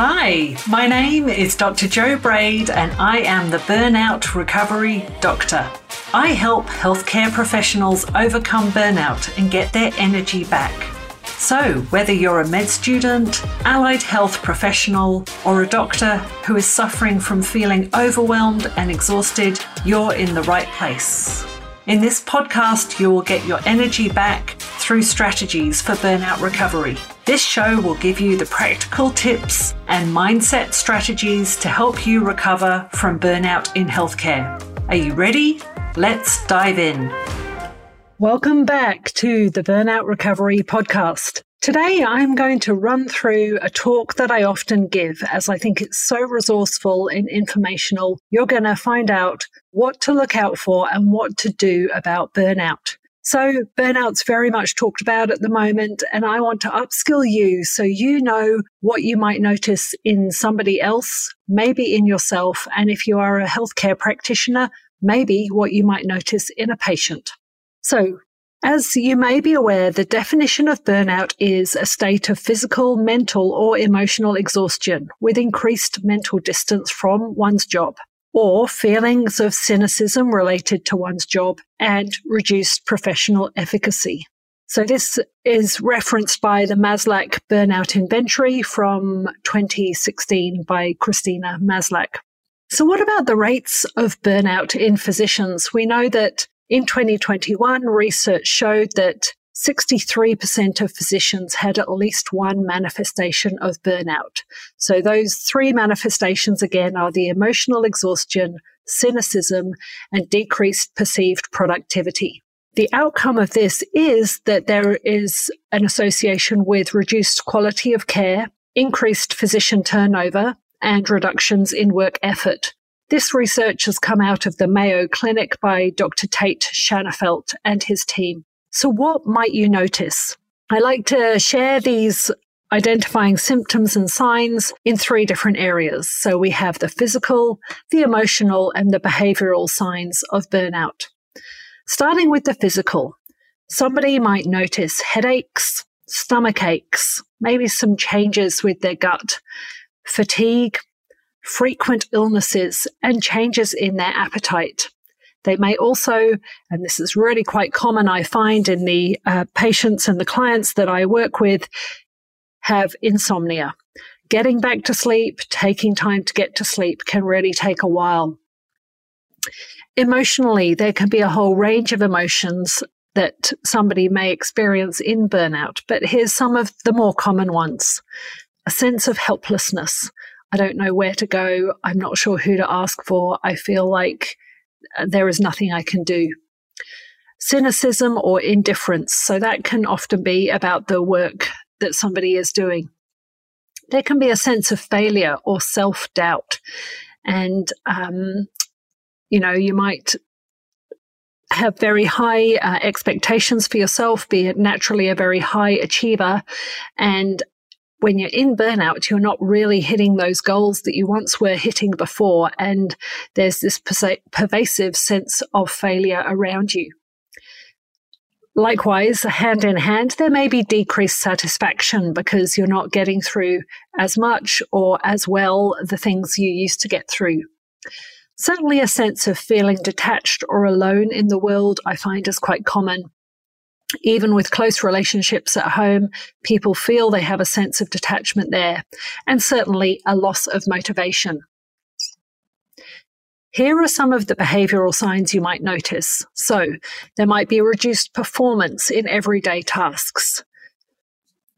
Hi, my name is Dr. Jo Braid, and I am the Burnout Recovery Doctor. I help healthcare professionals overcome burnout and get their energy back. So, whether you're a med student, allied health professional, or a doctor who is suffering from feeling overwhelmed and exhausted, you're in the right place. In this podcast, you will get your energy back through strategies for burnout recovery. This show will give you the practical tips and mindset strategies to help you recover from burnout in healthcare. Are you ready? Let's dive in. Welcome back to the Burnout Recovery Podcast. Today, I'm going to run through a talk that I often give as I think it's so resourceful and informational. You're going to find out what to look out for and what to do about burnout. So, burnout's very much talked about at the moment, and I want to upskill you so you know what you might notice in somebody else, maybe in yourself, and if you are a healthcare practitioner, maybe what you might notice in a patient. So, as you may be aware, the definition of burnout is a state of physical, mental, or emotional exhaustion with increased mental distance from one's job or feelings of cynicism related to one's job and reduced professional efficacy. So this is referenced by the Maslach Burnout Inventory from 2016 by Christina Maslach. So what about the rates of burnout in physicians? We know that in 2021, research showed that 63% of physicians had at least one manifestation of burnout. So those three manifestations again are the emotional exhaustion, cynicism, and decreased perceived productivity. The outcome of this is that there is an association with reduced quality of care, increased physician turnover, and reductions in work effort. This research has come out of the Mayo Clinic by Dr. Tate Shanafelt and his team. So, what might you notice? I like to share these identifying symptoms and signs in three different areas. So, we have the physical, the emotional, and the behavioral signs of burnout. Starting with the physical, somebody might notice headaches, stomach aches, maybe some changes with their gut, fatigue, frequent illnesses, and changes in their appetite. They may also, and this is really quite common, I find in the uh, patients and the clients that I work with, have insomnia. Getting back to sleep, taking time to get to sleep can really take a while. Emotionally, there can be a whole range of emotions that somebody may experience in burnout, but here's some of the more common ones a sense of helplessness. I don't know where to go. I'm not sure who to ask for. I feel like there is nothing I can do. Cynicism or indifference. So that can often be about the work that somebody is doing. There can be a sense of failure or self doubt. And, um, you know, you might have very high uh, expectations for yourself, be naturally a very high achiever, and when you're in burnout, you're not really hitting those goals that you once were hitting before. And there's this pervasive sense of failure around you. Likewise, hand in hand, there may be decreased satisfaction because you're not getting through as much or as well the things you used to get through. Certainly, a sense of feeling detached or alone in the world I find is quite common even with close relationships at home, people feel they have a sense of detachment there, and certainly a loss of motivation. Here are some of the behavioral signs you might notice. So, there might be reduced performance in everyday tasks.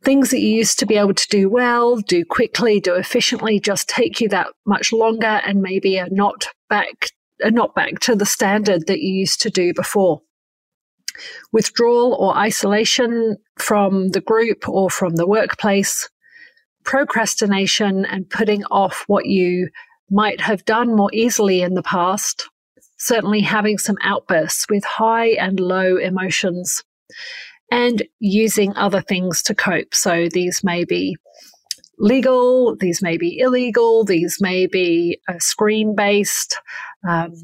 Things that you used to be able to do well, do quickly, do efficiently just take you that much longer and maybe are not back are not back to the standard that you used to do before withdrawal or isolation from the group or from the workplace, procrastination and putting off what you might have done more easily in the past, certainly having some outbursts with high and low emotions, and using other things to cope. So these may be legal, these may be illegal, these may be uh, screen based. Um,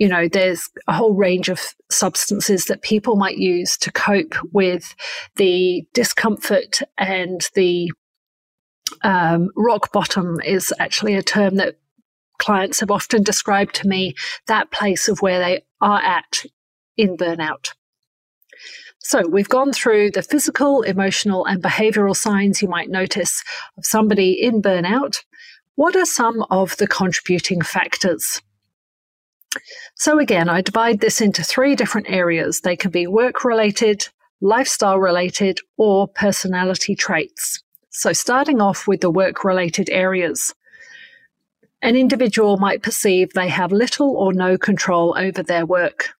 you know, there's a whole range of substances that people might use to cope with the discomfort and the um, rock bottom is actually a term that clients have often described to me that place of where they are at in burnout. So, we've gone through the physical, emotional, and behavioral signs you might notice of somebody in burnout. What are some of the contributing factors? So, again, I divide this into three different areas. They can be work related, lifestyle related, or personality traits. So, starting off with the work related areas. An individual might perceive they have little or no control over their work.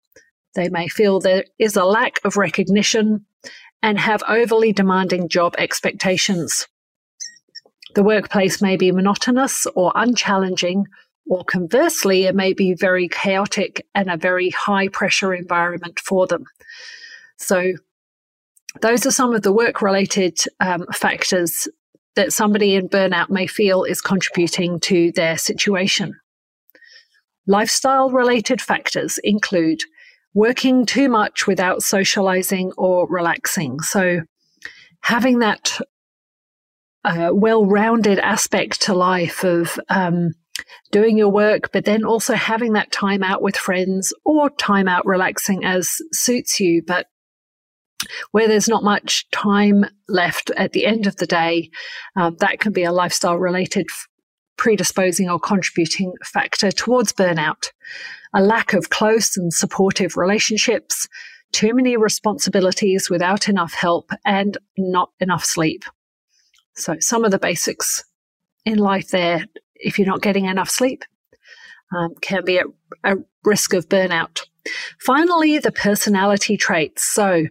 They may feel there is a lack of recognition and have overly demanding job expectations. The workplace may be monotonous or unchallenging, or conversely, it may be very chaotic and a very high pressure environment for them. So, those are some of the work related um, factors that somebody in burnout may feel is contributing to their situation. Lifestyle related factors include working too much without socializing or relaxing. So, having that uh, well rounded aspect to life of um, doing your work, but then also having that time out with friends or time out relaxing as suits you, but where there's not much time left at the end of the day, uh, that can be a lifestyle related predisposing or contributing factor towards burnout a lack of close and supportive relationships, too many responsibilities without enough help, and not enough sleep. So, some of the basics in life there, if you're not getting enough sleep, um, can be at a risk of burnout. Finally, the personality traits. So,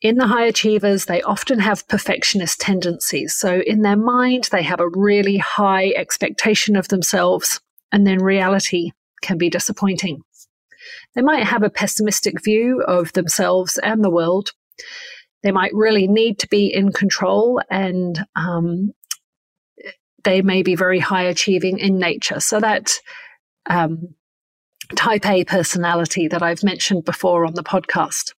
in the high achievers, they often have perfectionist tendencies. So, in their mind, they have a really high expectation of themselves, and then reality can be disappointing. They might have a pessimistic view of themselves and the world. They might really need to be in control and um, they may be very high achieving in nature. So that um, type A personality that I've mentioned before on the podcast.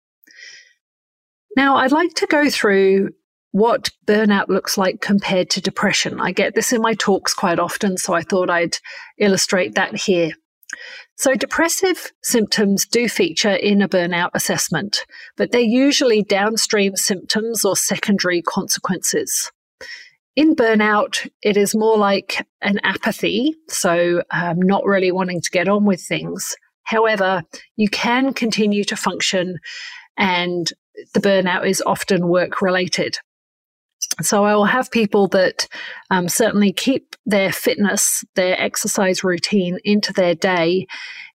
Now, I'd like to go through what burnout looks like compared to depression. I get this in my talks quite often, so I thought I'd illustrate that here. So, depressive symptoms do feature in a burnout assessment, but they're usually downstream symptoms or secondary consequences. In burnout, it is more like an apathy, so um, not really wanting to get on with things. However, you can continue to function, and the burnout is often work related. So I will have people that um, certainly keep their fitness, their exercise routine into their day,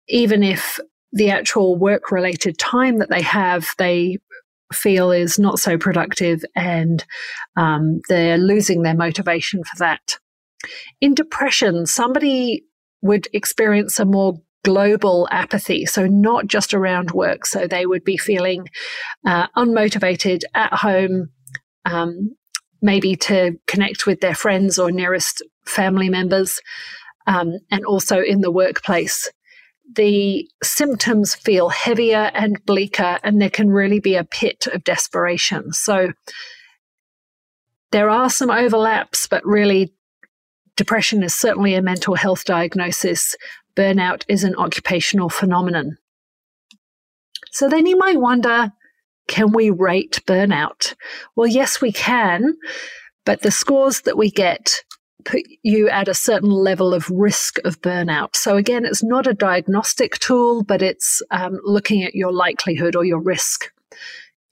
even if the actual work related time that they have, they feel is not so productive and um, they're losing their motivation for that. In depression, somebody would experience a more global apathy. So, not just around work. So, they would be feeling uh, unmotivated at home, um, maybe to connect with their friends or nearest family members, um, and also in the workplace. The symptoms feel heavier and bleaker, and there can really be a pit of desperation. So, there are some overlaps, but really, depression is certainly a mental health diagnosis. Burnout is an occupational phenomenon. So, then you might wonder can we rate burnout? Well, yes, we can, but the scores that we get put you at a certain level of risk of burnout. So, again, it's not a diagnostic tool, but it's um, looking at your likelihood or your risk.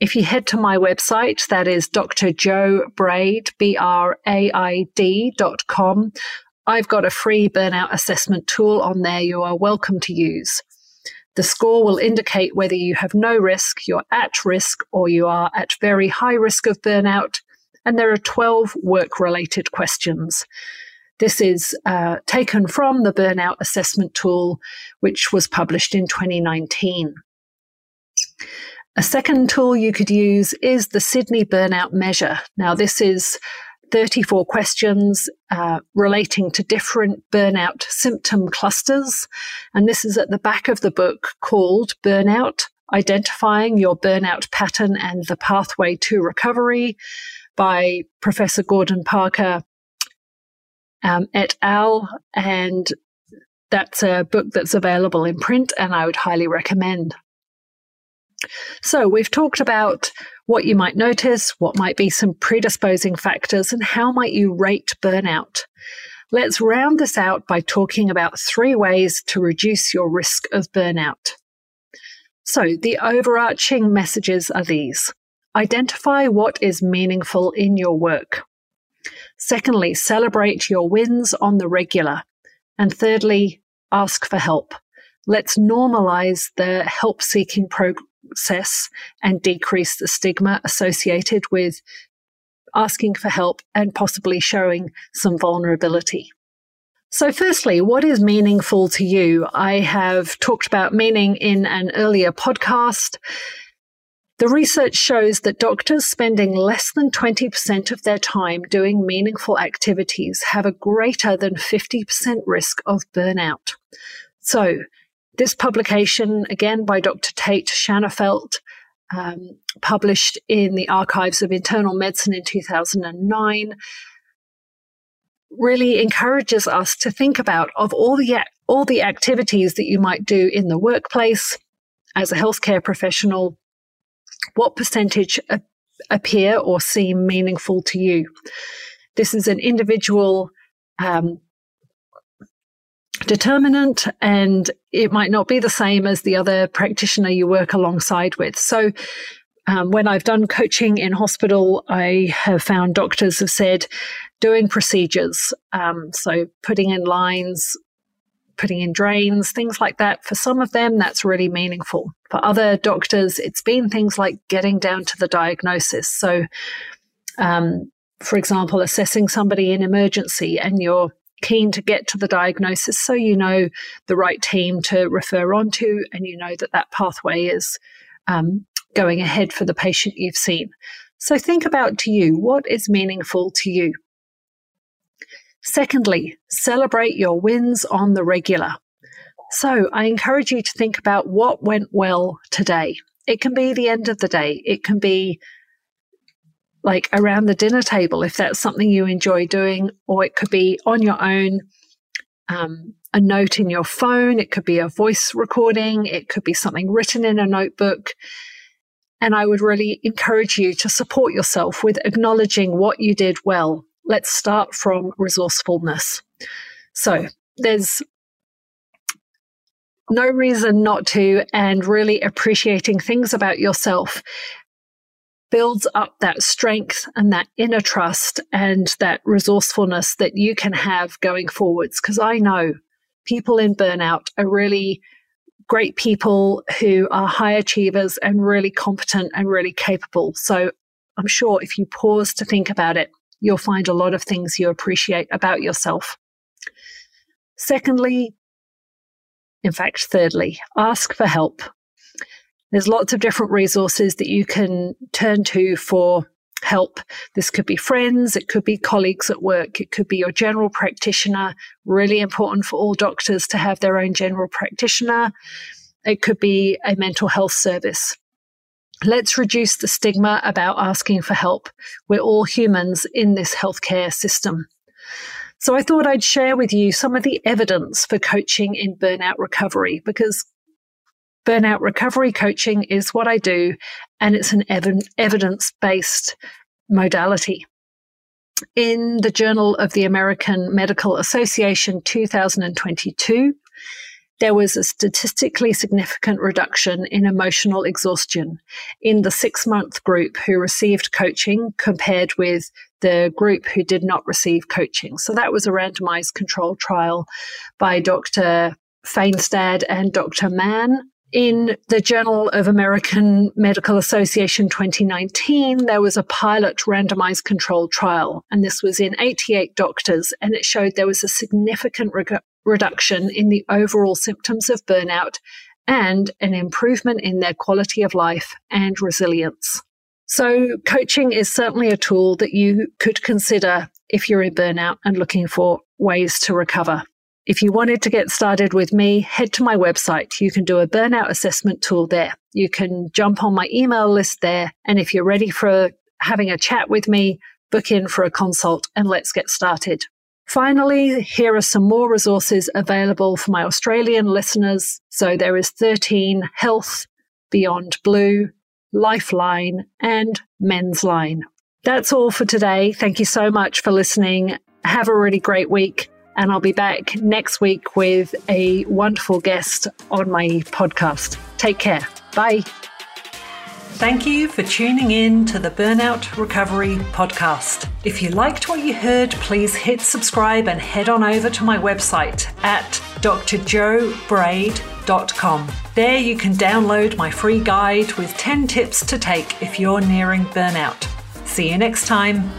If you head to my website, that is Dr. Jo Braid, B R A I D dot com, I've got a free burnout assessment tool on there you are welcome to use. The score will indicate whether you have no risk, you're at risk, or you are at very high risk of burnout. And there are 12 work related questions. This is uh, taken from the Burnout Assessment Tool, which was published in 2019. A second tool you could use is the Sydney Burnout Measure. Now, this is 34 questions uh, relating to different burnout symptom clusters. And this is at the back of the book called Burnout Identifying Your Burnout Pattern and the Pathway to Recovery by Professor Gordon Parker, um, et al. And that's a book that's available in print, and I would highly recommend. So, we've talked about what you might notice, what might be some predisposing factors, and how might you rate burnout. Let's round this out by talking about three ways to reduce your risk of burnout. So, the overarching messages are these identify what is meaningful in your work. Secondly, celebrate your wins on the regular. And thirdly, ask for help. Let's normalize the help seeking process and decrease the stigma associated with asking for help and possibly showing some vulnerability. So, firstly, what is meaningful to you? I have talked about meaning in an earlier podcast. The research shows that doctors spending less than 20% of their time doing meaningful activities have a greater than 50% risk of burnout. So, this publication, again by Dr. Tate Shanafelt, um, published in the Archives of Internal Medicine in 2009, really encourages us to think about of all the all the activities that you might do in the workplace as a healthcare professional what percentage appear or seem meaningful to you. This is an individual um, determinant and it might not be the same as the other practitioner you work alongside with. So um, when I've done coaching in hospital, I have found doctors have said doing procedures, um, so putting in lines, putting in drains, things like that. For some of them, that's really meaningful. For other doctors, it's been things like getting down to the diagnosis. So, um, for example, assessing somebody in emergency and you're keen to get to the diagnosis so you know the right team to refer on to and you know that that pathway is um, going ahead for the patient you've seen. So think about to you what is meaningful to you. Secondly, celebrate your wins on the regular. So I encourage you to think about what went well today. It can be the end of the day, it can be like around the dinner table if that's something you enjoy doing, or it could be on your own. Um, a note in your phone, it could be a voice recording, it could be something written in a notebook. And I would really encourage you to support yourself with acknowledging what you did well. Let's start from resourcefulness. So there's no reason not to, and really appreciating things about yourself builds up that strength and that inner trust and that resourcefulness that you can have going forwards. Because I know people in burnout are really great people who are high achievers and really competent and really capable. So I'm sure if you pause to think about it, you'll find a lot of things you appreciate about yourself. Secondly, in fact, thirdly, ask for help. There's lots of different resources that you can turn to for help. This could be friends, it could be colleagues at work, it could be your general practitioner. Really important for all doctors to have their own general practitioner. It could be a mental health service. Let's reduce the stigma about asking for help. We're all humans in this healthcare system. So I thought I'd share with you some of the evidence for coaching in burnout recovery because burnout recovery coaching is what I do and it's an ev- evidence based modality. In the Journal of the American Medical Association 2022, there was a statistically significant reduction in emotional exhaustion in the six month group who received coaching compared with the group who did not receive coaching. So that was a randomized control trial by Dr. Fainstad and Dr. Mann in the Journal of American Medical Association 2019, there was a pilot randomized controlled trial, and this was in 88 doctors, and it showed there was a significant re- reduction in the overall symptoms of burnout and an improvement in their quality of life and resilience. So, coaching is certainly a tool that you could consider if you're in burnout and looking for ways to recover. If you wanted to get started with me, head to my website. You can do a burnout assessment tool there. You can jump on my email list there. And if you're ready for having a chat with me, book in for a consult and let's get started. Finally, here are some more resources available for my Australian listeners. So there is 13 Health, Beyond Blue, Lifeline, and Men's Line. That's all for today. Thank you so much for listening. Have a really great week. And I'll be back next week with a wonderful guest on my podcast. Take care. Bye. Thank you for tuning in to the Burnout Recovery Podcast. If you liked what you heard, please hit subscribe and head on over to my website at drjobraid.com. There you can download my free guide with 10 tips to take if you're nearing burnout. See you next time.